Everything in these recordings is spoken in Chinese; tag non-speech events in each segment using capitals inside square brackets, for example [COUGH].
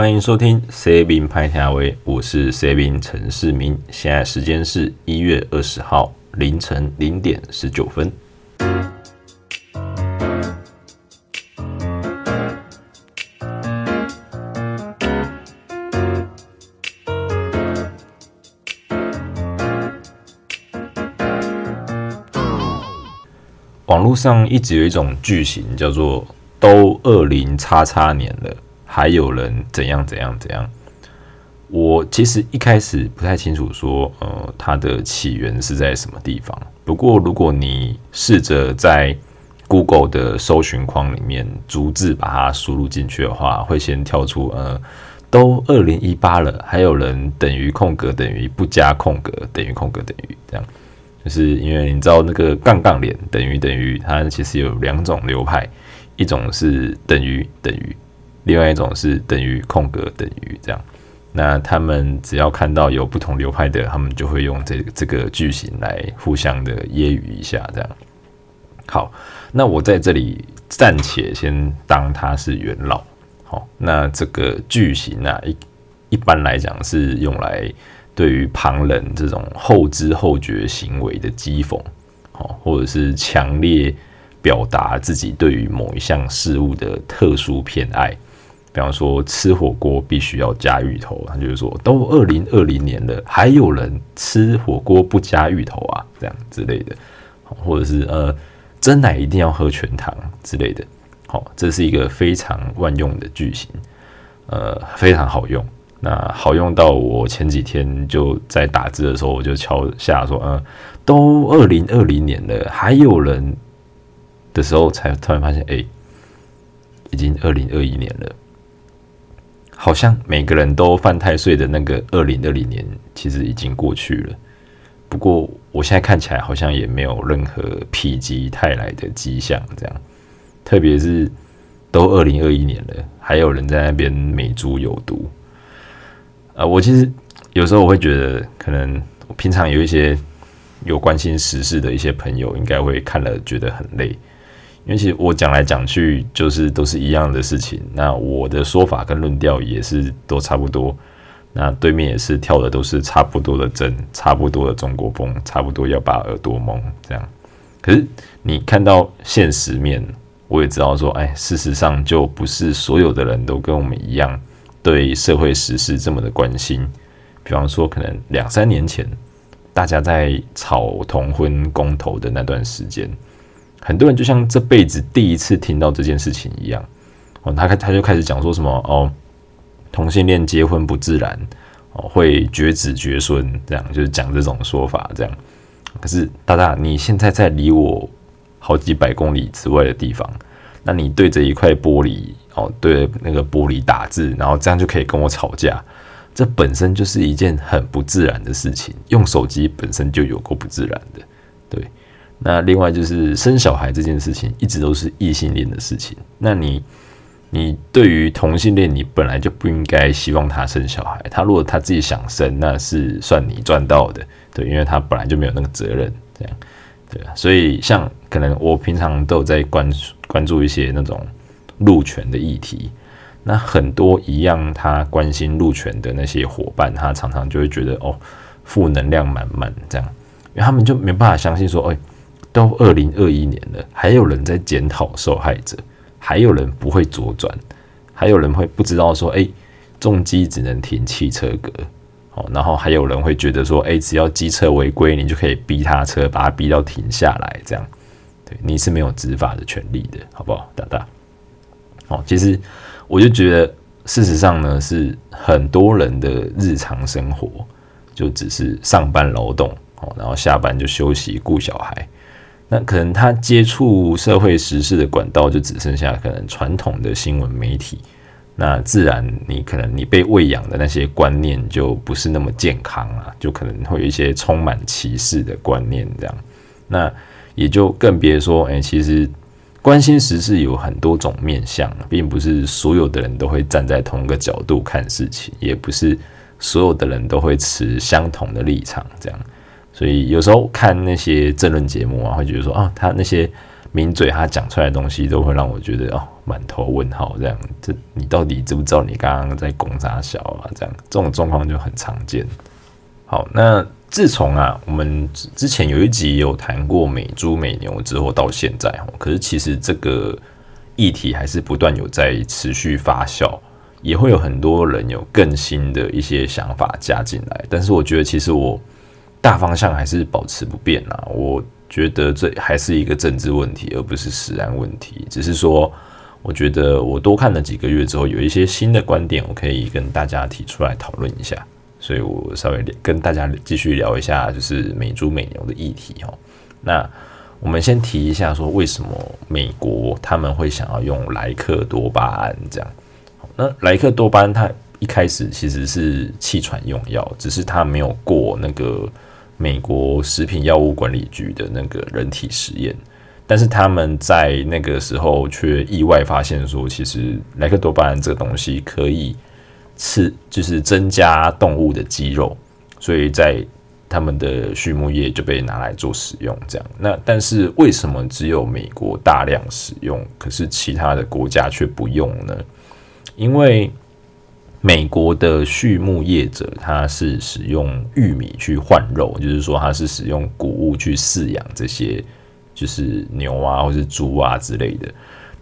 欢迎收听 Saving 派台威，我是 Saving 陈世明。现在时间是一月二十号凌晨零点十九分。网络上一直有一种句型叫做“都二零叉叉年了”。还有人怎样怎样怎样？我其实一开始不太清楚说，呃，它的起源是在什么地方。不过，如果你试着在 Google 的搜寻框里面逐字把它输入进去的话，会先跳出呃，都二零一八了，还有人等于空格等于不加空格等于空格等于这样，就是因为你知道那个杠杠脸等于等于，它其实有两种流派，一种是等于等于。另外一种是等于空格等于这样，那他们只要看到有不同流派的，他们就会用这这个句型来互相的揶揄一下，这样。好，那我在这里暂且先当它是元老。好，那这个句型啊，一一般来讲是用来对于旁人这种后知后觉行为的讥讽，好，或者是强烈表达自己对于某一项事物的特殊偏爱。比方说吃火锅必须要加芋头，他就是说都二零二零年了，还有人吃火锅不加芋头啊，这样之类的，或者是呃珍奶一定要喝全糖之类的，好，这是一个非常万用的句型，呃，非常好用。那好用到我前几天就在打字的时候，我就敲下说，呃，都二零二零年了，还有人的时候，才突然发现，哎，已经二零二一年了。好像每个人都犯太岁的那个二零二零年，其实已经过去了。不过我现在看起来好像也没有任何否极泰来的迹象，这样。特别是都二零二一年了，还有人在那边美猪有毒。呃，我其实有时候我会觉得，可能我平常有一些有关心时事的一些朋友，应该会看了觉得很累。因为其实我讲来讲去就是都是一样的事情，那我的说法跟论调也是都差不多，那对面也是跳的都是差不多的针，差不多的中国风，差不多要把耳朵蒙这样。可是你看到现实面，我也知道说，哎，事实上就不是所有的人都跟我们一样对社会时事这么的关心。比方说，可能两三年前大家在吵同婚公投的那段时间。很多人就像这辈子第一次听到这件事情一样，哦，他他就开始讲说什么哦，同性恋结婚不自然，哦，会绝子绝孙，这样就是讲这种说法，这样。可是大大，你现在在离我好几百公里之外的地方，那你对着一块玻璃，哦，对那个玻璃打字，然后这样就可以跟我吵架，这本身就是一件很不自然的事情。用手机本身就有够不自然的，对。那另外就是生小孩这件事情，一直都是异性恋的事情。那你，你对于同性恋，你本来就不应该希望他生小孩。他如果他自己想生，那是算你赚到的，对，因为他本来就没有那个责任，这样，对啊。所以像可能我平常都有在关关注一些那种路权的议题，那很多一样他关心路权的那些伙伴，他常常就会觉得哦，负能量满满这样，因为他们就没办法相信说，哎。都二零二一年了，还有人在检讨受害者，还有人不会左转，还有人会不知道说，哎，重机只能停汽车格，哦，然后还有人会觉得说，哎，只要机车违规，你就可以逼他车，把他逼到停下来，这样，对，你是没有执法的权利的，好不好，大大？哦，其实我就觉得，事实上呢，是很多人的日常生活就只是上班劳动，哦，然后下班就休息顾小孩。那可能他接触社会时事的管道就只剩下可能传统的新闻媒体，那自然你可能你被喂养的那些观念就不是那么健康啊，就可能会有一些充满歧视的观念这样，那也就更别说，哎，其实关心时事有很多种面向，并不是所有的人都会站在同一个角度看事情，也不是所有的人都会持相同的立场这样。所以有时候看那些政论节目啊，会觉得说啊，他那些名嘴他讲出来的东西都会让我觉得哦满头问号，这样，这你到底知不知道你刚刚在攻啥小啊？这样，这种状况就很常见。好，那自从啊，我们之前有一集有谈过美猪美牛之后，到现在，可是其实这个议题还是不断有在持续发酵，也会有很多人有更新的一些想法加进来。但是我觉得，其实我大方向还是保持不变啊。我觉得这还是一个政治问题，而不是食安问题。只是说，我觉得我多看了几个月之后，有一些新的观点，我可以跟大家提出来讨论一下。所以我稍微跟大家继续聊一下，就是美猪美牛的议题哦。那我们先提一下，说为什么美国他们会想要用莱克多巴胺这样？那莱克多巴胺它一开始其实是气喘用药，只是它没有过那个美国食品药物管理局的那个人体实验。但是他们在那个时候却意外发现说，其实莱克多巴胺这个东西可以。是，就是增加动物的肌肉，所以在他们的畜牧业就被拿来做使用。这样，那但是为什么只有美国大量使用，可是其他的国家却不用呢？因为美国的畜牧业者他是使用玉米去换肉，就是说他是使用谷物去饲养这些，就是牛啊或是猪啊之类的。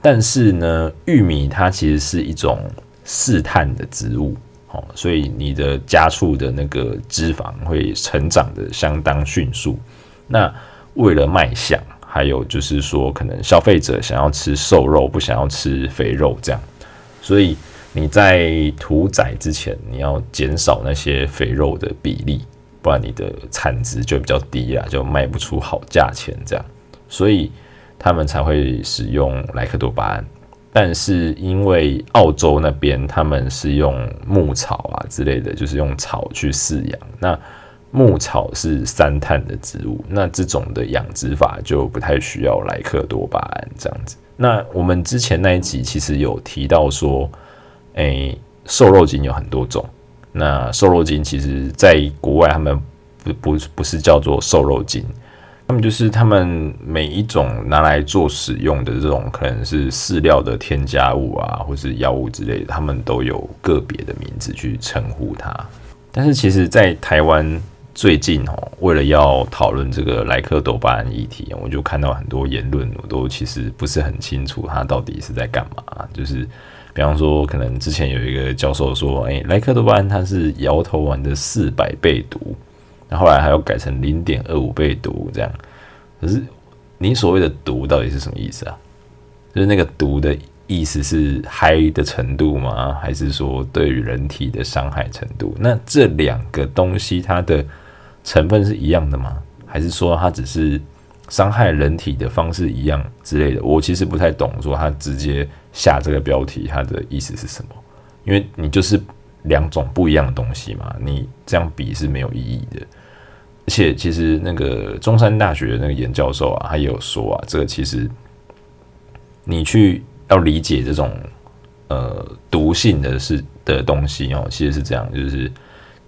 但是呢，玉米它其实是一种。试碳的植物，哦，所以你的家畜的那个脂肪会成长得相当迅速。那为了卖相，还有就是说，可能消费者想要吃瘦肉，不想要吃肥肉，这样，所以你在屠宰之前，你要减少那些肥肉的比例，不然你的产值就比较低啊，就卖不出好价钱，这样，所以他们才会使用莱克多巴胺。但是因为澳洲那边他们是用牧草啊之类的，就是用草去饲养。那牧草是三碳的植物，那这种的养殖法就不太需要莱克多巴胺这样子。那我们之前那一集其实有提到说，诶，瘦肉精有很多种。那瘦肉精其实在国外他们不不不是叫做瘦肉精。他们就是他们每一种拿来做使用的这种，可能是饲料的添加物啊，或是药物之类的，他们都有个别的名字去称呼它。但是其实，在台湾最近哦，为了要讨论这个莱克多巴胺议题，我就看到很多言论，我都其实不是很清楚它到底是在干嘛。就是比方说，可能之前有一个教授说，哎，莱克多巴胺它是摇头丸的四百倍毒。那后来还要改成零点二五倍毒这样，可是你所谓的毒到底是什么意思啊？就是那个毒的意思是嗨的程度吗？还是说对于人体的伤害程度？那这两个东西它的成分是一样的吗？还是说它只是伤害人体的方式一样之类的？我其实不太懂，说他直接下这个标题，它的意思是什么？因为你就是两种不一样的东西嘛，你这样比是没有意义的。而且，其实那个中山大学的那个严教授啊，他也有说啊，这个其实你去要理解这种呃毒性的是的东西哦，其实是这样，就是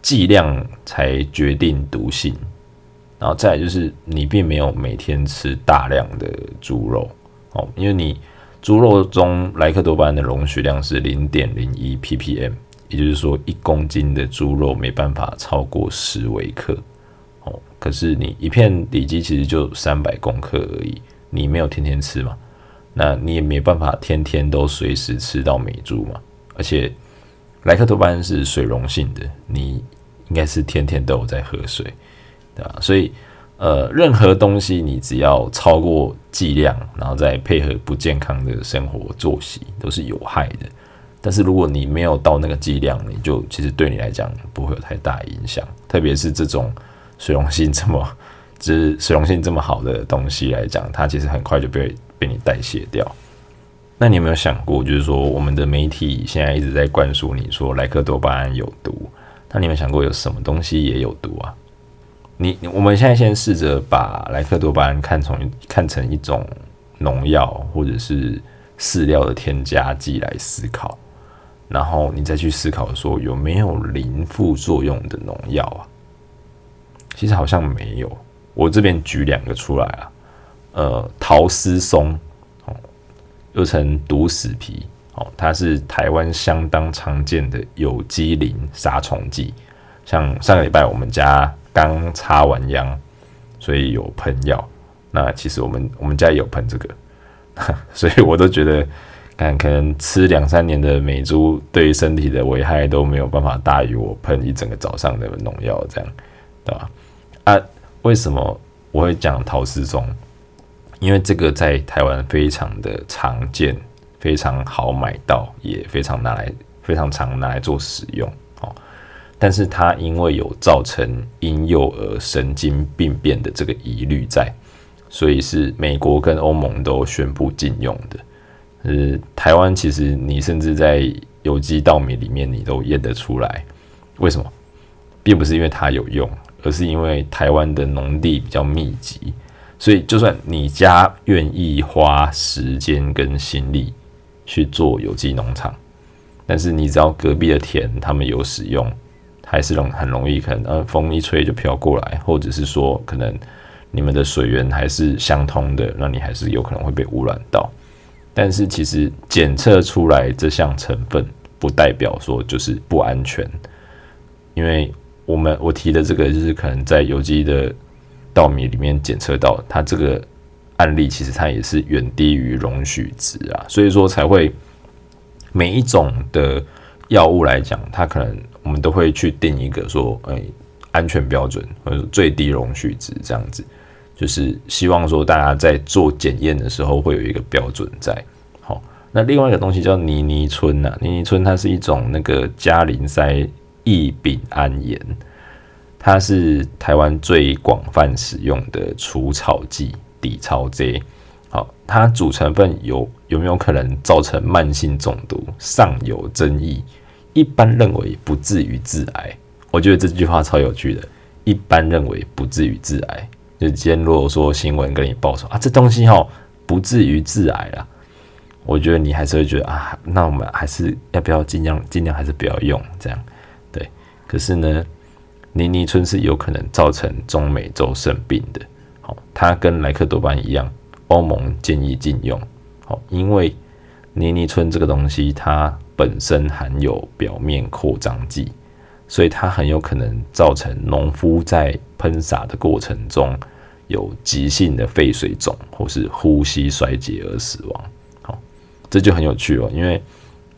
剂量才决定毒性，然后再来就是你并没有每天吃大量的猪肉哦，因为你猪肉中莱克多巴胺的容许量是零点零一 ppm，也就是说一公斤的猪肉没办法超过十微克哦。可是你一片里脊其实就三百公克而已，你没有天天吃嘛？那你也没办法天天都随时吃到美猪嘛？而且莱克多巴胺是水溶性的，你应该是天天都有在喝水，对吧？所以呃，任何东西你只要超过剂量，然后再配合不健康的生活作息，都是有害的。但是如果你没有到那个剂量，你就其实对你来讲不会有太大影响，特别是这种。水溶性这么，就是水溶性这么好的东西来讲，它其实很快就被被你代谢掉。那你有没有想过，就是说我们的媒体现在一直在灌输你说莱克多巴胺有毒，那你有没有想过有什么东西也有毒啊？你我们现在先试着把莱克多巴胺看成看成一种农药或者是饲料的添加剂来思考，然后你再去思考说有没有零副作用的农药啊？其实好像没有，我这边举两个出来啊，呃，陶斯松，又称毒死皮，哦，它是台湾相当常见的有机磷杀虫剂。像上个礼拜我们家刚插完秧，所以有喷药。那其实我们我们家也有喷这个，[LAUGHS] 所以我都觉得，看可能吃两三年的美猪对身体的危害都没有办法大于我喷一整个早上的农药，这样，对吧？啊，为什么我会讲陶氏松？因为这个在台湾非常的常见，非常好买到，也非常拿来非常常拿来做使用哦。但是它因为有造成婴幼儿神经病变的这个疑虑在，所以是美国跟欧盟都宣布禁用的。呃，台湾其实你甚至在有机稻米里面你都验得出来，为什么？并不是因为它有用，而是因为台湾的农地比较密集。所以，就算你家愿意花时间跟心力去做有机农场，但是你只要隔壁的田他们有使用，还是容很容易可能呃风一吹就飘过来，或者是说可能你们的水源还是相通的，那你还是有可能会被污染到。但是其实检测出来这项成分，不代表说就是不安全，因为我们我提的这个就是可能在有机的。稻米里面检测到它这个案例，其实它也是远低于容许值啊，所以说才会每一种的药物来讲，它可能我们都会去定一个说，哎，安全标准或者最低容许值这样子，就是希望说大家在做检验的时候会有一个标准在。好，那另外一个东西叫尼尼春呐，尼尼春它是一种那个加林塞异丙胺盐。它是台湾最广泛使用的除草剂，底草剂。好，它主成分有有没有可能造成慢性中毒，尚有争议。一般认为不至于致癌。我觉得这句话超有趣的。一般认为不至于致癌，就今天如果说新闻跟你报说啊，这东西哈不至于致癌啦，我觉得你还是会觉得啊，那我们还是要不要尽量尽量还是不要用这样？对，可是呢。尼尼春是有可能造成中美洲肾病的，好，它跟莱克多巴一样，欧盟建议禁用，好，因为尼尼春这个东西它本身含有表面扩张剂，所以它很有可能造成农夫在喷洒的过程中有急性的肺水肿或是呼吸衰竭而死亡，好，这就很有趣了，因为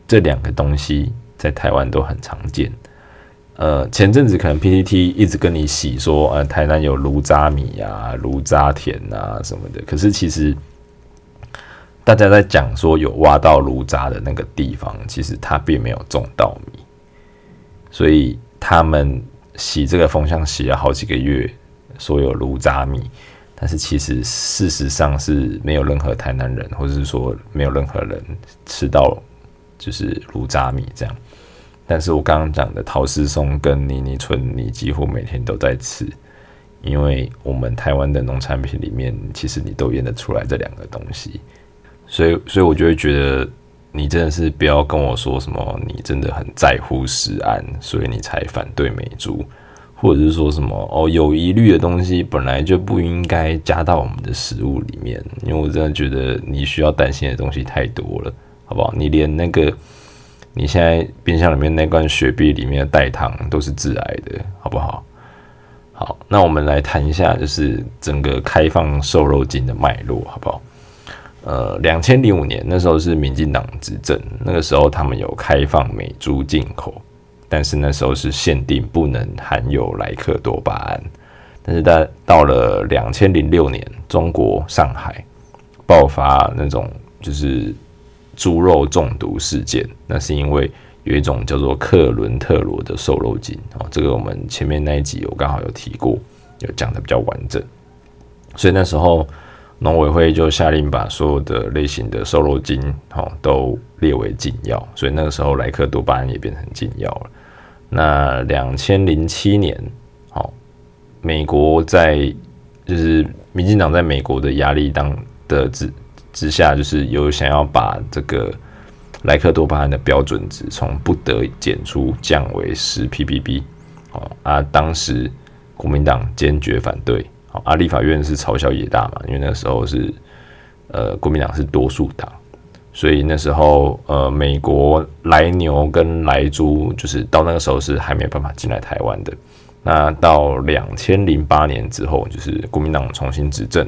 这两个东西在台湾都很常见。呃，前阵子可能 PTT 一直跟你洗说，呃，台南有炉渣米啊、炉渣田啊什么的。可是其实大家在讲说有挖到炉渣的那个地方，其实它并没有种稻米，所以他们洗这个风向洗了好几个月，说有炉渣米，但是其实事实上是没有任何台南人，或者是说没有任何人吃到就是炉渣米这样。但是我刚刚讲的陶氏松跟妮妮春，你几乎每天都在吃，因为我们台湾的农产品里面，其实你都验得出来这两个东西，所以，所以我就会觉得你真的是不要跟我说什么，你真的很在乎食安，所以你才反对美猪，或者是说什么哦，有疑虑的东西本来就不应该加到我们的食物里面，因为我真的觉得你需要担心的东西太多了，好不好？你连那个。你现在冰箱里面那罐雪碧里面的代糖都是致癌的，好不好？好，那我们来谈一下，就是整个开放瘦肉精的脉络，好不好？呃，两千零五年那时候是民进党执政，那个时候他们有开放美猪进口，但是那时候是限定不能含有莱克多巴胺。但是到到了两千零六年，中国上海爆发那种就是。猪肉中毒事件，那是因为有一种叫做克伦特罗的瘦肉精哦，这个我们前面那一集我刚好有提过，有讲的比较完整，所以那时候农委会就下令把所有的类型的瘦肉精哦都列为禁药，所以那个时候莱克多巴胺也变成禁药了。那两千零七年，哦，美国在就是民进党在美国的压力当的之。之下，就是有想要把这个莱克多巴胺的标准值从不得检出降为十 ppb，哦啊，当时国民党坚决反对，好啊，立法院是嘲笑野大嘛，因为那时候是呃国民党是多数党，所以那时候呃，美国来牛跟来猪就是到那个时候是还没办法进来台湾的。那到两千零八年之后，就是国民党重新执政，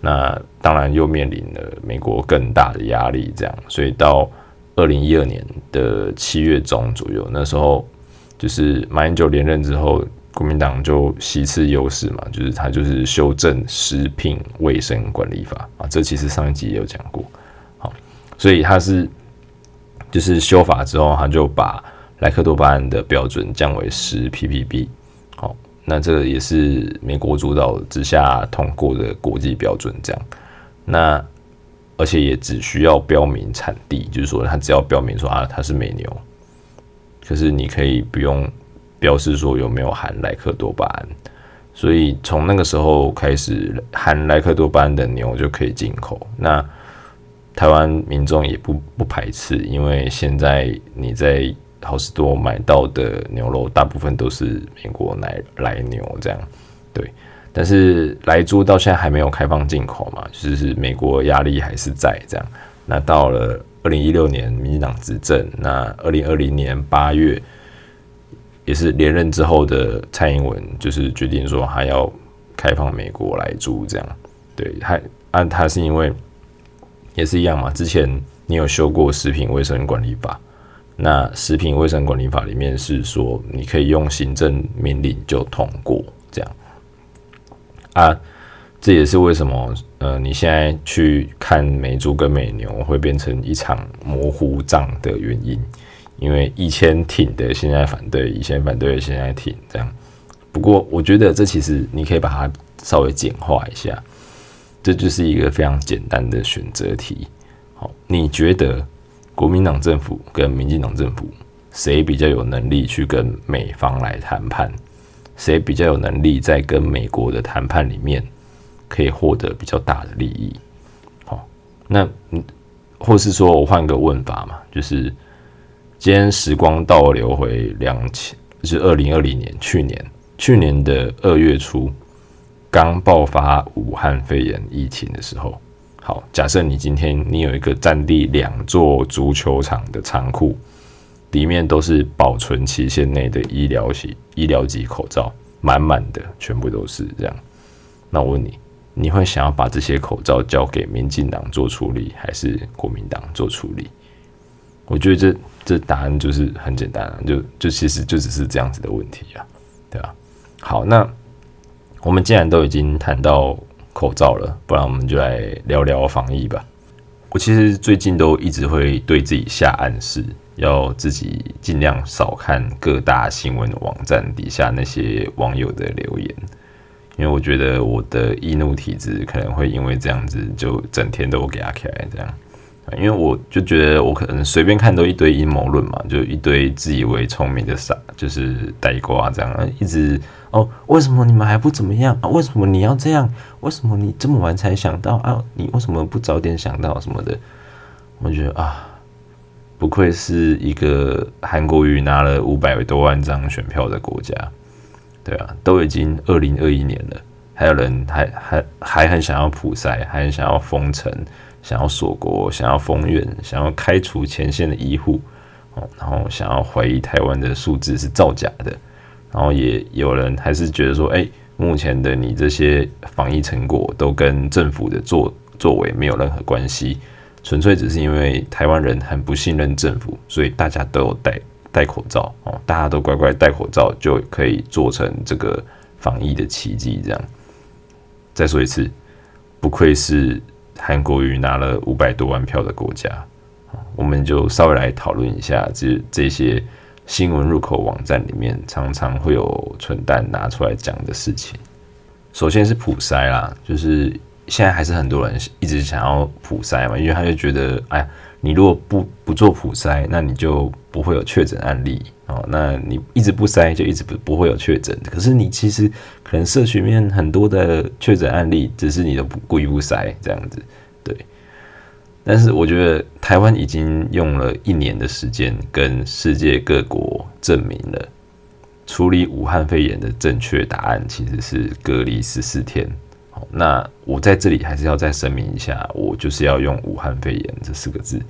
那当然又面临了美国更大的压力，这样，所以到二零一二年的七月中左右，那时候就是马英九连任之后，国民党就席次优势嘛，就是他就是修正食品卫生管理法。啊，这其实上一集也有讲过，好，所以他是就是修法之后，他就把莱克多巴胺的标准降为十 ppb。那这个也是美国主导之下通过的国际标准，这样。那而且也只需要标明产地，就是说，它只要标明说啊，它是美牛，可是你可以不用标示说有没有含莱克多巴胺。所以从那个时候开始，含莱克多巴胺的牛就可以进口。那台湾民众也不不排斥，因为现在你在。好市多买到的牛肉大部分都是美国来来牛这样，对，但是来猪到现在还没有开放进口嘛，就是美国压力还是在这样。那到了二零一六年民进党执政，那二零二零年八月也是连任之后的蔡英文，就是决定说还要开放美国来猪这样，对，还按他是因为也是一样嘛，之前你有修过食品卫生管理法。那食品卫生管理法里面是说，你可以用行政命令就通过这样啊，这也是为什么呃，你现在去看美猪跟美牛会变成一场模糊仗的原因，因为以前挺的现在反对，以前反对的现在挺这样。不过我觉得这其实你可以把它稍微简化一下，这就是一个非常简单的选择题。好，你觉得？国民党政府跟民进党政府，谁比较有能力去跟美方来谈判？谁比较有能力在跟美国的谈判里面可以获得比较大的利益？好，那嗯，或是说我换个问法嘛，就是今天时光倒流回两千，就是二零二零年，去年，去年的二月初，刚爆发武汉肺炎疫情的时候。好，假设你今天你有一个占地两座足球场的仓库，里面都是保存期限内的医疗级医疗级口罩，满满的，全部都是这样。那我问你，你会想要把这些口罩交给民进党做处理，还是国民党做处理？我觉得这这答案就是很简单啊，就就其实就只是这样子的问题啊，对吧？好，那我们既然都已经谈到。口罩了，不然我们就来聊聊防疫吧。我其实最近都一直会对自己下暗示，要自己尽量少看各大新闻网站底下那些网友的留言，因为我觉得我的易怒体质可能会因为这样子就整天都给他起来这样。因为我就觉得我可能随便看都一堆阴谋论嘛，就一堆自以为聪明的傻，就是呆瓜这样，一直哦，为什么你们还不怎么样啊？为什么你要这样？为什么你这么晚才想到啊？你为什么不早点想到什么的？我觉得啊，不愧是一个韩国瑜拿了五百多万张选票的国家，对啊，都已经二零二一年了，还有人还还还很想要普筛，还很想要封城。想要锁国，想要封院，想要开除前线的医护，哦，然后想要怀疑台湾的数字是造假的，然后也有人还是觉得说，哎，目前的你这些防疫成果都跟政府的作作为没有任何关系，纯粹只是因为台湾人很不信任政府，所以大家都有戴戴口罩，哦，大家都乖乖戴口罩就可以做成这个防疫的奇迹，这样。再说一次，不愧是。韩国瑜拿了五百多万票的国家，我们就稍微来讨论一下这这些新闻入口网站里面常常会有蠢蛋拿出来讲的事情。首先是普筛啦，就是现在还是很多人一直想要普筛嘛，因为他就觉得，哎，你如果不不做普筛，那你就不会有确诊案例哦。那你一直不筛，就一直不不会有确诊。可是你其实可能社区面很多的确诊案例，只是你都不故意不筛这样子。对，但是我觉得台湾已经用了一年的时间，跟世界各国证明了处理武汉肺炎的正确答案其实是隔离十四天。那我在这里还是要再声明一下，我就是要用武汉肺炎这四个字。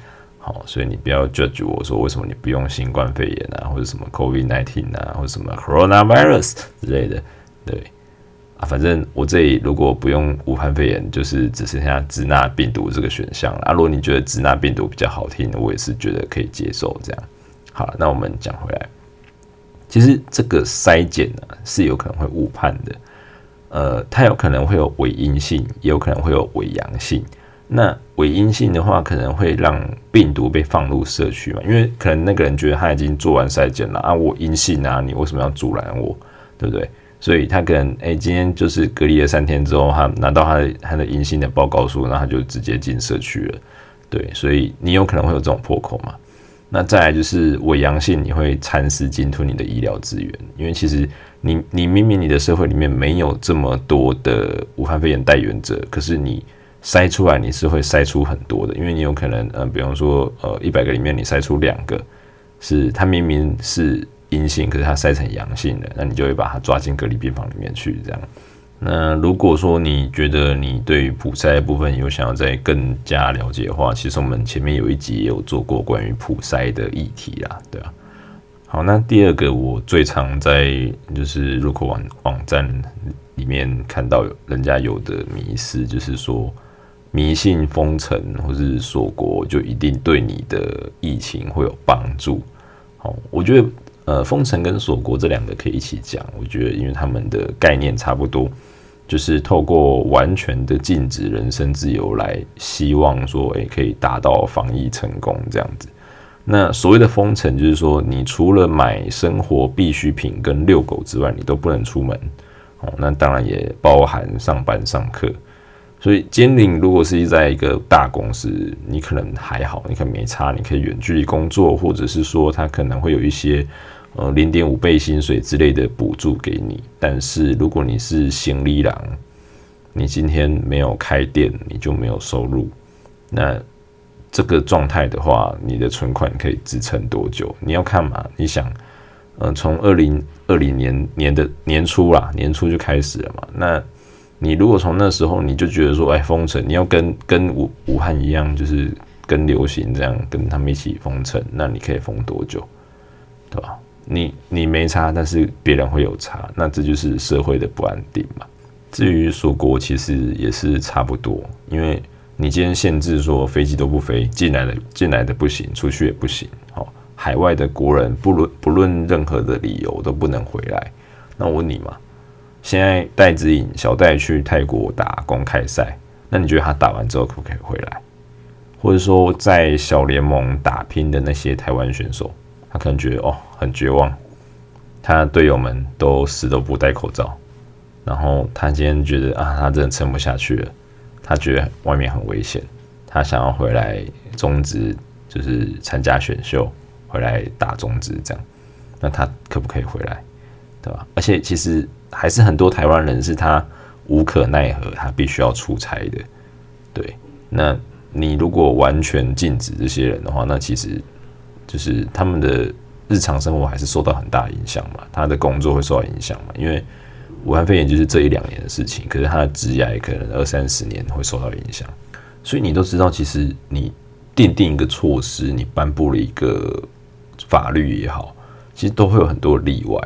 好，所以你不要 judge 我说为什么你不用新冠肺炎啊，或者什么 COVID-19 啊，或者什么 coronavirus 之类的，对啊，反正我这里如果不用武汉肺炎，就是只剩下支那病毒这个选项了啊。如果你觉得支那病毒比较好听，我也是觉得可以接受这样。好，那我们讲回来，其实这个筛检呢是有可能会误判的，呃，它有可能会有伪阴性，也有可能会有伪阳性。那伪阴性的话，可能会让病毒被放入社区嘛，因为可能那个人觉得他已经做完筛检了啊，我阴性啊，你为什么要阻拦我，对不对？所以他可能哎、今天就是隔离了三天之后，他拿到他的他的阴性的报告书，那他就直接进社区了，对，所以你有可能会有这种破口嘛。那再来就是伪阳性，你会蚕食鲸吞你的医疗资源，因为其实你你明明你的社会里面没有这么多的武汉肺炎带原者，可是你筛出来你是会筛出很多的，因为你有可能呃，比方说呃一百个里面你筛出两个是它明明是阴性，可是它筛成阳性的，那你就会把它抓进隔离病房里面去这样。那如果说你觉得你对于普筛的部分有想要再更加了解的话，其实我们前面有一集也有做过关于普筛的议题啦，对啊。好，那第二个我最常在就是入口网网站里面看到人家有的迷思，就是说迷信封城或是锁国就一定对你的疫情会有帮助。好，我觉得呃封城跟锁国这两个可以一起讲，我觉得因为他们的概念差不多。就是透过完全的禁止人身自由来希望说，诶，可以达到防疫成功这样子。那所谓的封城，就是说你除了买生活必需品跟遛狗之外，你都不能出门。哦，那当然也包含上班上课。所以，监领如果是在一个大公司，你可能还好，你可能没差，你可以远距离工作，或者是说他可能会有一些。呃，零点五倍薪水之类的补助给你，但是如果你是行李郎，你今天没有开店，你就没有收入。那这个状态的话，你的存款可以支撑多久？你要看嘛？你想，呃，从二零二零年年的年初啦，年初就开始了嘛。那你如果从那时候你就觉得说，哎，封城，你要跟跟武武汉一样，就是跟流行这样，跟他们一起封城，那你可以封多久？对吧？你你没差，但是别人会有差，那这就是社会的不安定嘛。至于锁国，其实也是差不多，因为你今天限制说飞机都不飞，进来的进来的不行，出去也不行，好，海外的国人不论不论任何的理由都不能回来。那我问你嘛，现在戴子颖小戴去泰国打公开赛，那你觉得他打完之后可不可以回来？或者说在小联盟打拼的那些台湾选手？他可能觉得哦很绝望，他的队友们都死都不戴口罩，然后他今天觉得啊他真的撑不下去了，他觉得外面很危险，他想要回来终止，就是参加选秀，回来打中职这样，那他可不可以回来，对吧？而且其实还是很多台湾人是他无可奈何，他必须要出差的，对。那你如果完全禁止这些人的话，那其实。就是他们的日常生活还是受到很大影响嘛，他的工作会受到影响嘛，因为武汉肺炎就是这一两年的事情，可是他的职业可能二三十年会受到影响，所以你都知道，其实你奠定一个措施，你颁布了一个法律也好，其实都会有很多例外。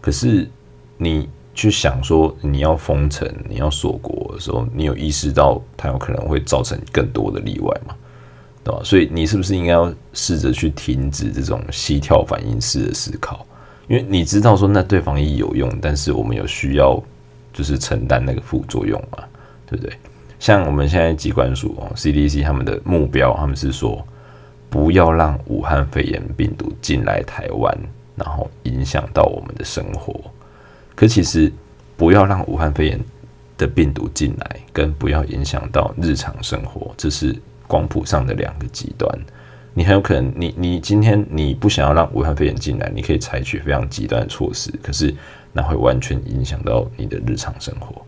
可是你去想说你要封城、你要锁国的时候，你有意识到它有可能会造成更多的例外吗？对吧所以你是不是应该要试着去停止这种膝跳反应式的思考？因为你知道说那对防疫有用，但是我们有需要就是承担那个副作用嘛，对不对？像我们现在疾管署哦，CDC 他们的目标，他们是说不要让武汉肺炎病毒进来台湾，然后影响到我们的生活。可其实不要让武汉肺炎的病毒进来，跟不要影响到日常生活，这是。光谱上的两个极端，你很有可能，你你今天你不想要让武汉肺炎进来，你可以采取非常极端的措施，可是那会完全影响到你的日常生活。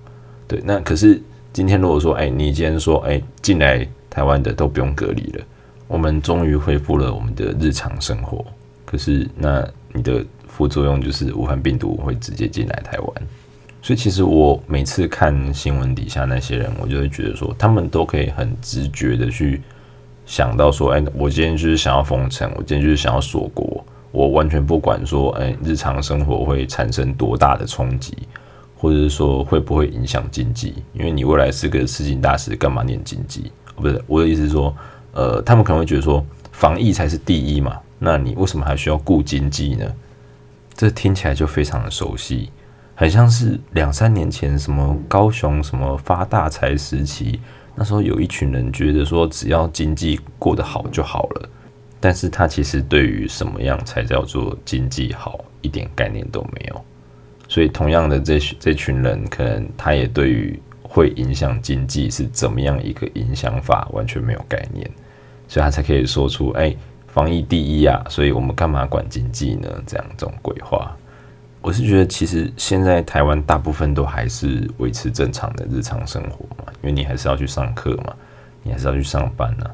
对，那可是今天如果说，哎，你今天说，哎，进来台湾的都不用隔离了，我们终于恢复了我们的日常生活，可是那你的副作用就是武汉病毒会直接进来台湾。所以其实我每次看新闻底下那些人，我就会觉得说，他们都可以很直觉的去想到说，哎，我今天就是想要封城，我今天就是想要锁国，我完全不管说，哎，日常生活会产生多大的冲击，或者是说会不会影响经济，因为你未来是个世经大师，干嘛念经济？不是，我的意思是说，呃，他们可能会觉得说，防疫才是第一嘛，那你为什么还需要顾经济呢？这听起来就非常的熟悉。很像是两三年前什么高雄什么发大财时期，那时候有一群人觉得说只要经济过得好就好了，但是他其实对于什么样才叫做经济好一点概念都没有，所以同样的这这群人可能他也对于会影响经济是怎么样一个影响法完全没有概念，所以他才可以说出哎，防疫第一啊，所以我们干嘛管经济呢？这样这种鬼话。我是觉得，其实现在台湾大部分都还是维持正常的日常生活嘛，因为你还是要去上课嘛，你还是要去上班呐，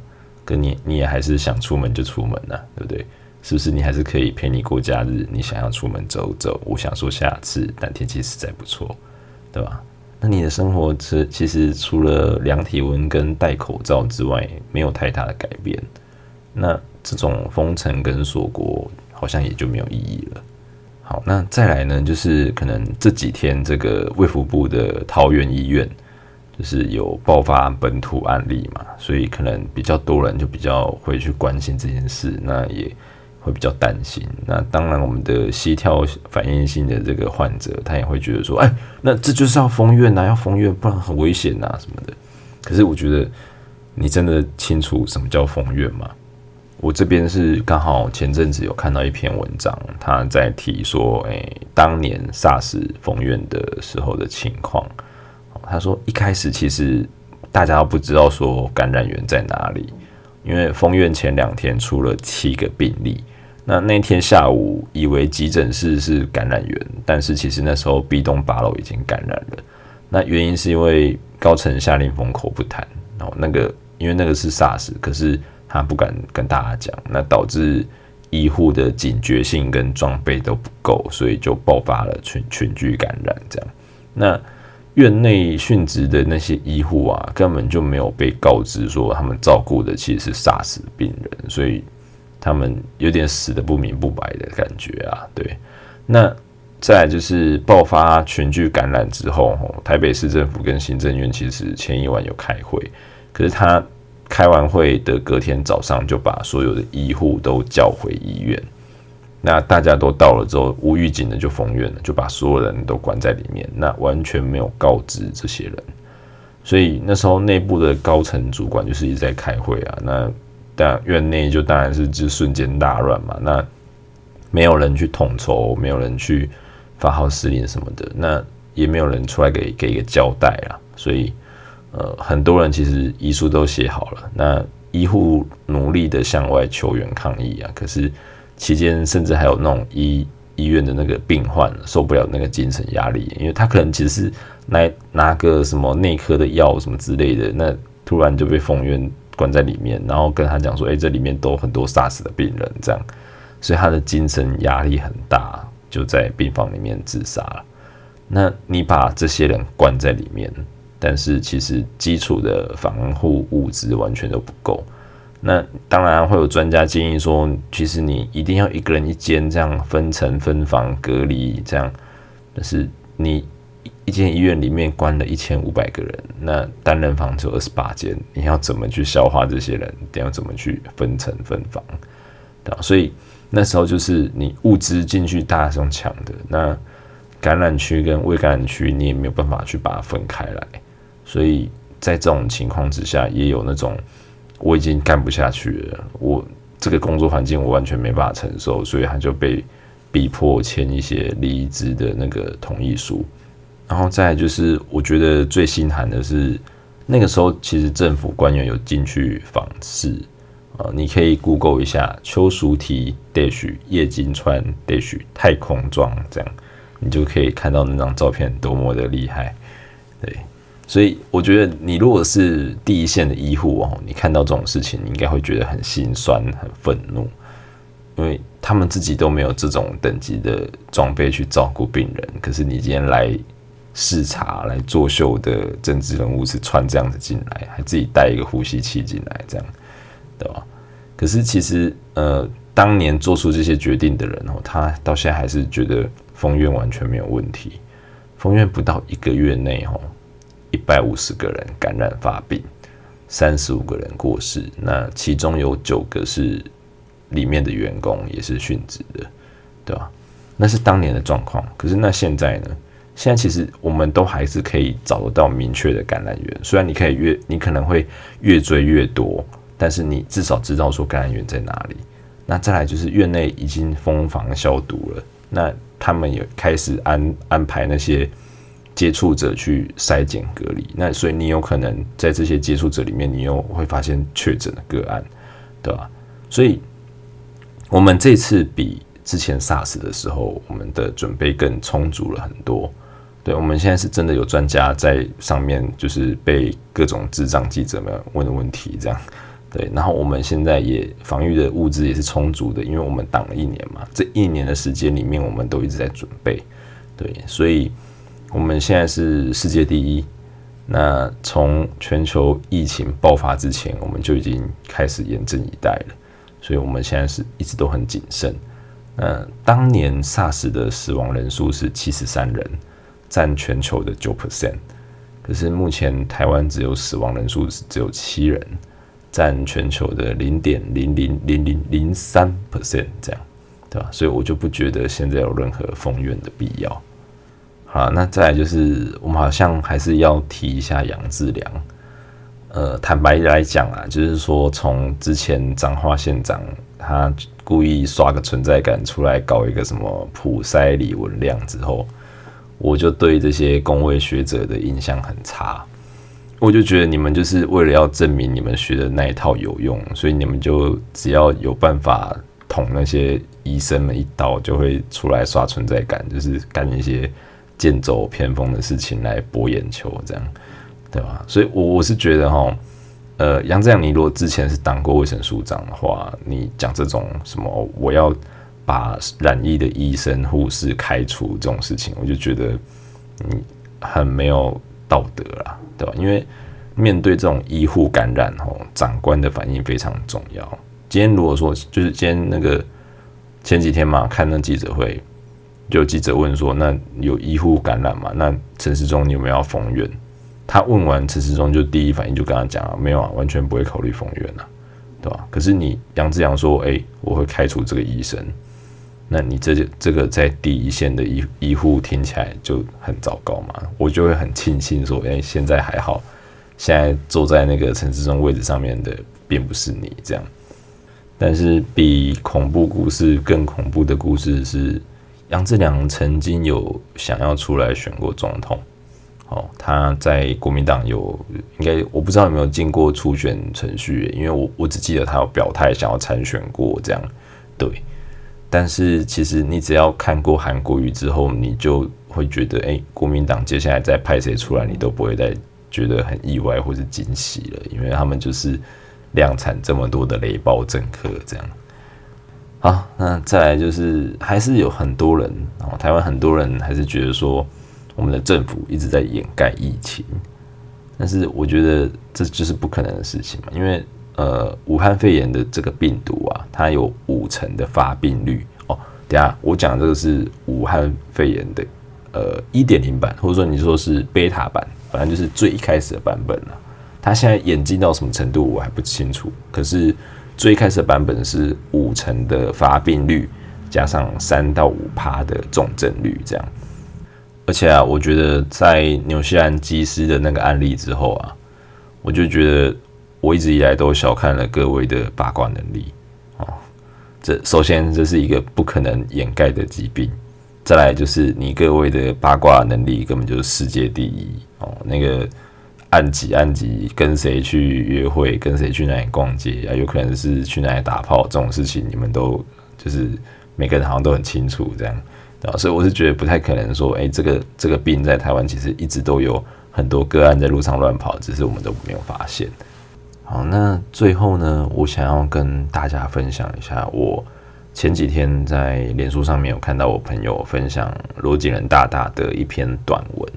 跟你你也还是想出门就出门呐，对不对？是不是？你还是可以陪你过假日，你想要出门走走，我想说下次，但天气实在不错，对吧？那你的生活其其实除了量体温跟戴口罩之外，没有太大的改变。那这种封城跟锁国好像也就没有意义了。好，那再来呢，就是可能这几天这个卫福部的桃园医院就是有爆发本土案例嘛，所以可能比较多人就比较会去关心这件事，那也会比较担心。那当然，我们的膝跳反应性的这个患者，他也会觉得说，哎，那这就是要封院呐，要封院，不然很危险呐什么的。可是我觉得，你真的清楚什么叫封院吗？我这边是刚好前阵子有看到一篇文章，他在提说，诶，当年 SARS 封院的时候的情况。他说一开始其实大家都不知道说感染源在哪里，因为封院前两天出了七个病例，那那天下午以为急诊室是感染源，但是其实那时候 B 栋八楼已经感染了。那原因是因为高层下令封口不谈，然后那个因为那个是 SARS，可是。他不敢跟大家讲，那导致医护的警觉性跟装备都不够，所以就爆发了群群聚感染。这样，那院内殉职的那些医护啊，根本就没有被告知说他们照顾的其实是 SARS 病人，所以他们有点死得不明不白的感觉啊。对，那再就是爆发群聚感染之后，台北市政府跟行政院其实前一晚有开会，可是他。开完会的隔天早上，就把所有的医护都叫回医院。那大家都到了之后，无预警的就封院了，就把所有人都关在里面。那完全没有告知这些人，所以那时候内部的高层主管就是一直在开会啊。那但院内就当然是就瞬间大乱嘛。那没有人去统筹，没有人去发号施令什么的，那也没有人出来给给一个交代啊。所以。呃，很多人其实遗书都写好了，那医护努力的向外求援抗议啊，可是期间甚至还有那种医医院的那个病患受不了那个精神压力，因为他可能其实是来拿个什么内科的药什么之类的，那突然就被封院关在里面，然后跟他讲说，哎，这里面都很多 SARS 的病人这样，所以他的精神压力很大，就在病房里面自杀了。那你把这些人关在里面。但是其实基础的防护物资完全都不够。那当然会有专家建议说，其实你一定要一个人一间，这样分层分房隔离这样。但是你一间医院里面关了一千五百个人，那单人房只有二十八间，你要怎么去消化这些人？你要怎么去分层分房？对，所以那时候就是你物资进去大家是用抢的，那感染区跟未感染区你也没有办法去把它分开来。所以在这种情况之下，也有那种我已经干不下去了，我这个工作环境我完全没办法承受，所以他就被逼迫签一些离职的那个同意书。然后再就是，我觉得最心寒的是，那个时候其实政府官员有进去访视啊，你可以 Google 一下邱淑媞 dash 叶金川 dash 太空装这样，你就可以看到那张照片多么的厉害，对。所以我觉得，你如果是第一线的医护哦，你看到这种事情，你应该会觉得很心酸、很愤怒，因为他们自己都没有这种等级的装备去照顾病人。可是你今天来视察来作秀的政治人物是穿这样子进来，还自己带一个呼吸器进来，这样，对吧？可是其实，呃，当年做出这些决定的人哦，他到现在还是觉得封院完全没有问题。封院不到一个月内哦，一百五十个人感染发病，三十五个人过世，那其中有九个是里面的员工，也是殉职的，对吧？那是当年的状况。可是那现在呢？现在其实我们都还是可以找得到明确的感染源，虽然你可以越，你可能会越追越多，但是你至少知道说感染源在哪里。那再来就是院内已经封房消毒了，那他们也开始安安排那些接触者去筛检隔离，那所以你有可能在这些接触者里面，你又会发现确诊的个案，对吧？所以我们这次比之前 SARS 的时候，我们的准备更充足了很多。对，我们现在是真的有专家在上面，就是被各种智障记者们问的问题，这样。对，然后我们现在也防御的物资也是充足的，因为我们挡了一年嘛，这一年的时间里面，我们都一直在准备。对，所以我们现在是世界第一。那从全球疫情爆发之前，我们就已经开始严阵以待了，所以我们现在是一直都很谨慎。那当年 SARS 的死亡人数是七十三人。占全球的九 percent，可是目前台湾只有死亡人数是只有七人，占全球的零点零零零零零三 percent 这样，对吧？所以我就不觉得现在有任何封院的必要。好，那再来就是我们好像还是要提一下杨志良。呃，坦白来讲啊，就是说从之前彰化县长他故意刷个存在感出来搞一个什么普筛李文亮之后。我就对这些公卫学者的印象很差，我就觉得你们就是为了要证明你们学的那一套有用，所以你们就只要有办法捅那些医生们一刀，就会出来刷存在感，就是干一些剑走偏锋的事情来博眼球，这样对吧？所以，我我是觉得哈，呃，杨志良，你如果之前是当过卫生署长的话，你讲这种什么我要。把染疫的医生、护士开除这种事情，我就觉得你很没有道德啦，对吧？因为面对这种医护感染，吼，长官的反应非常重要。今天如果说就是今天那个前几天嘛，看那记者会，有记者问说，那有医护感染吗？那陈时中你有没有要封院？他问完陈时中就第一反应就跟他讲啊，没有啊，完全不会考虑封院啊，对吧？可是你杨志阳说，诶，我会开除这个医生。那你这这个在第一线的医医护听起来就很糟糕嘛？我就会很庆幸说，哎，现在还好，现在坐在那个陈时中位置上面的并不是你这样。但是比恐怖故事更恐怖的故事是，杨志良曾经有想要出来选过总统，哦，他在国民党有应该我不知道有没有经过初选程序，因为我我只记得他有表态想要参选过这样，对。但是其实你只要看过韩国瑜之后，你就会觉得，哎，国民党接下来再派谁出来，你都不会再觉得很意外或是惊喜了，因为他们就是量产这么多的雷暴政客这样。好，那再来就是还是有很多人，哦，台湾很多人还是觉得说，我们的政府一直在掩盖疫情，但是我觉得这就是不可能的事情嘛，因为。呃，武汉肺炎的这个病毒啊，它有五成的发病率哦。等下我讲这个是武汉肺炎的呃一点零版，或者说你说是贝塔版，反正就是最一开始的版本了。它现在演进到什么程度我还不清楚，可是最开始的版本是五成的发病率，加上三到五趴的重症率这样。而且啊，我觉得在纽西兰机师的那个案例之后啊，我就觉得。我一直以来都小看了各位的八卦能力哦。这首先这是一个不可能掩盖的疾病，再来就是你各位的八卦能力根本就是世界第一哦。那个按几按几，跟谁去约会，跟谁去哪里逛街啊，有可能是去哪里打炮这种事情，你们都就是每个人好像都很清楚这样啊。所以我是觉得不太可能说，哎，这个这个病在台湾其实一直都有很多个案在路上乱跑，只是我们都没有发现。好，那最后呢，我想要跟大家分享一下，我前几天在脸书上面有看到我朋友分享罗景仁大大的一篇短文，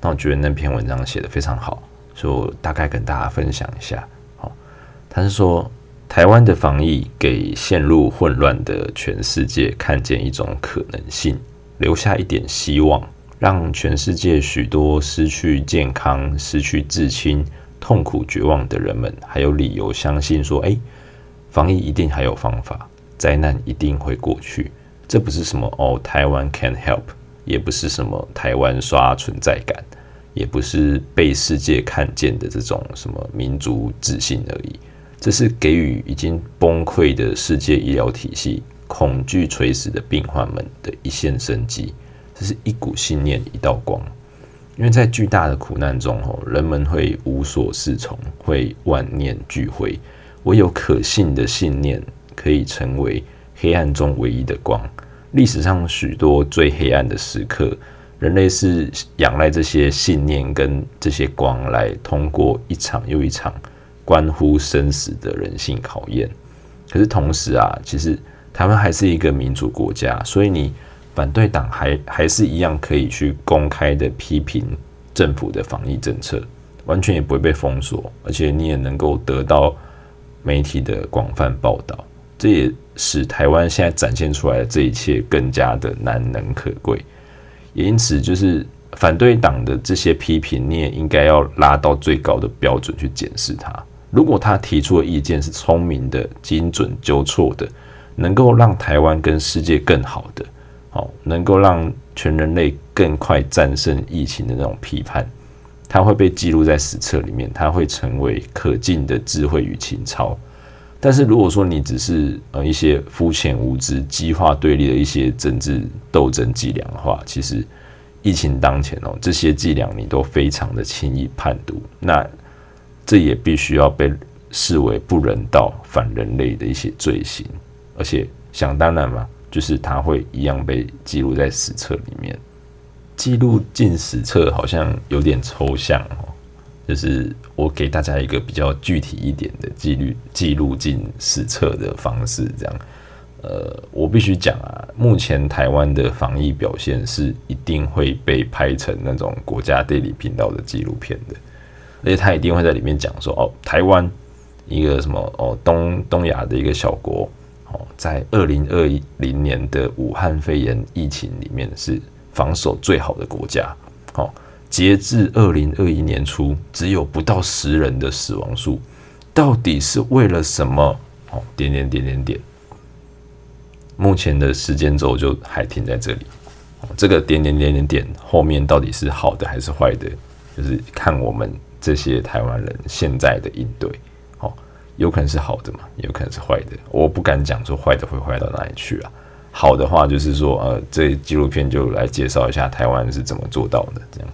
那我觉得那篇文章写得非常好，所以我大概跟大家分享一下。好，他是说台湾的防疫给陷入混乱的全世界看见一种可能性，留下一点希望，让全世界许多失去健康、失去至亲、痛苦绝望的人们，还有理由相信说，哎，防疫一定还有方法，灾难一定会过去。这不是什么哦，台湾 can help，也不是什么台湾刷存在感，也不是被世界看见的这种什么民族自信而已。这是给予已经崩溃的世界医疗体系、恐惧垂死的病患们的一线生机。这是一股信念，一道光。因为在巨大的苦难中，哦，人们会无所适从，会万念俱灰。唯有可信的信念，可以成为黑暗中唯一的光。历史上许多最黑暗的时刻，人类是仰赖这些信念跟这些光来通过一场又一场关乎生死的人性考验。可是同时啊，其实台湾还是一个民主国家，所以你反对党还还是一样可以去公开的批评政府的防疫政策，完全也不会被封锁，而且你也能够得到媒体的广泛报道。这也使台湾现在展现出来的这一切更加的难能可贵，也因此，就是反对党的这些批评，你也应该要拉到最高的标准去检视它。如果他提出的意见是聪明的、精准纠错的，能够让台湾跟世界更好的，好，能够让全人类更快战胜疫情的那种批判，它会被记录在史册里面，它会成为可敬的智慧与情操。但是如果说你只是呃一些肤浅无知、激化对立的一些政治斗争伎俩的话，其实疫情当前哦，这些伎俩你都非常的轻易判读，那这也必须要被视为不人道、反人类的一些罪行，而且想当然嘛，就是它会一样被记录在史册里面，记录进史册好像有点抽象哦。就是我给大家一个比较具体一点的记录记录进史册的方式，这样，呃，我必须讲啊，目前台湾的防疫表现是一定会被拍成那种国家地理频道的纪录片的，而且他一定会在里面讲说，哦，台湾一个什么哦东东亚的一个小国，哦，在二零二零年的武汉肺炎疫情里面是防守最好的国家，哦。截至二零二一年初，只有不到十人的死亡数，到底是为了什么？哦，点点点点点。目前的时间轴就还停在这里。这个点点点点点后面到底是好的还是坏的？就是看我们这些台湾人现在的应对。哦，有可能是好的嘛，也有可能是坏的。我不敢讲说坏的会坏到哪里去啊。好的话就是说，呃，这纪录片就来介绍一下台湾是怎么做到的，这样。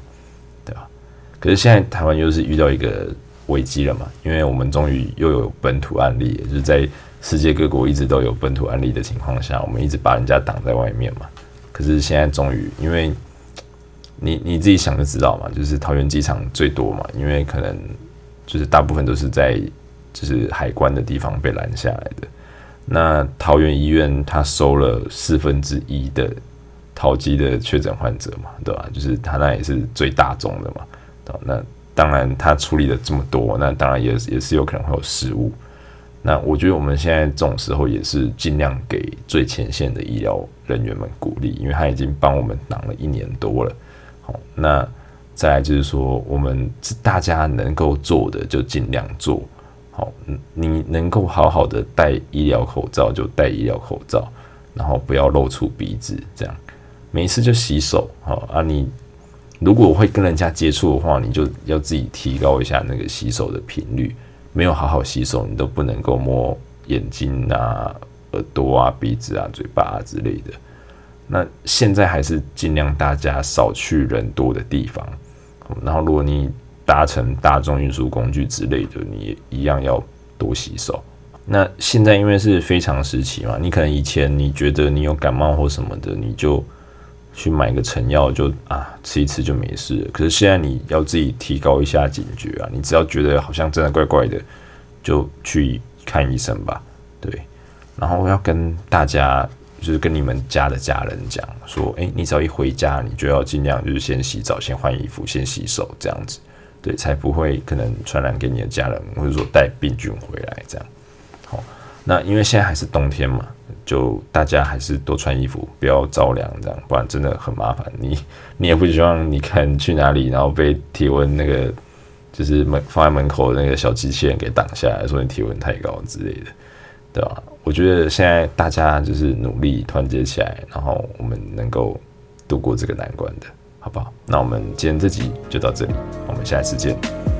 可是现在台湾又是遇到一个危机了嘛？因为我们终于又有本土案例，就是在世界各国一直都有本土案例的情况下，我们一直把人家挡在外面嘛。可是现在终于，因为你你自己想就知道嘛，就是桃园机场最多嘛，因为可能就是大部分都是在就是海关的地方被拦下来的。那桃园医院他收了四分之一的桃机的确诊患者嘛，对吧？就是他那也是最大宗的嘛。那当然，他处理了这么多，那当然也也是有可能会有失误。那我觉得我们现在这种时候也是尽量给最前线的医疗人员们鼓励，因为他已经帮我们挡了一年多了。好，那再来就是说，我们大家能够做的就尽量做好。你能够好好的戴医疗口罩就戴医疗口罩，然后不要露出鼻子，这样每一次就洗手。好啊，你。如果会跟人家接触的话，你就要自己提高一下那个洗手的频率。没有好好洗手，你都不能够摸眼睛啊、耳朵啊、鼻子啊、嘴巴啊之类的。那现在还是尽量大家少去人多的地方。然后，如果你搭乘大众运输工具之类的，你也一样要多洗手。那现在因为是非常时期嘛，你可能以前你觉得你有感冒或什么的，你就。去买个成药就啊吃一吃就没事。可是现在你要自己提高一下警觉啊！你只要觉得好像真的怪怪的，就去看医生吧。对，然后要跟大家就是跟你们家的家人讲说，哎，你只要一回家，你就要尽量就是先洗澡、先换衣服、先洗手这样子，对，才不会可能传染给你的家人，或者说带病菌回来这样。好，那因为现在还是冬天嘛，就大家还是多穿衣服，不要着凉这样，不然真的很麻烦。你 [LAUGHS] 你也不希望你看去哪里，然后被体温那个就是门放在门口的那个小机器人给挡下来，说你体温太高之类的。对吧？我觉得现在大家就是努力团结起来，然后我们能够度过这个难关的，好不好？那我们今天这集就到这里，我们下一次见。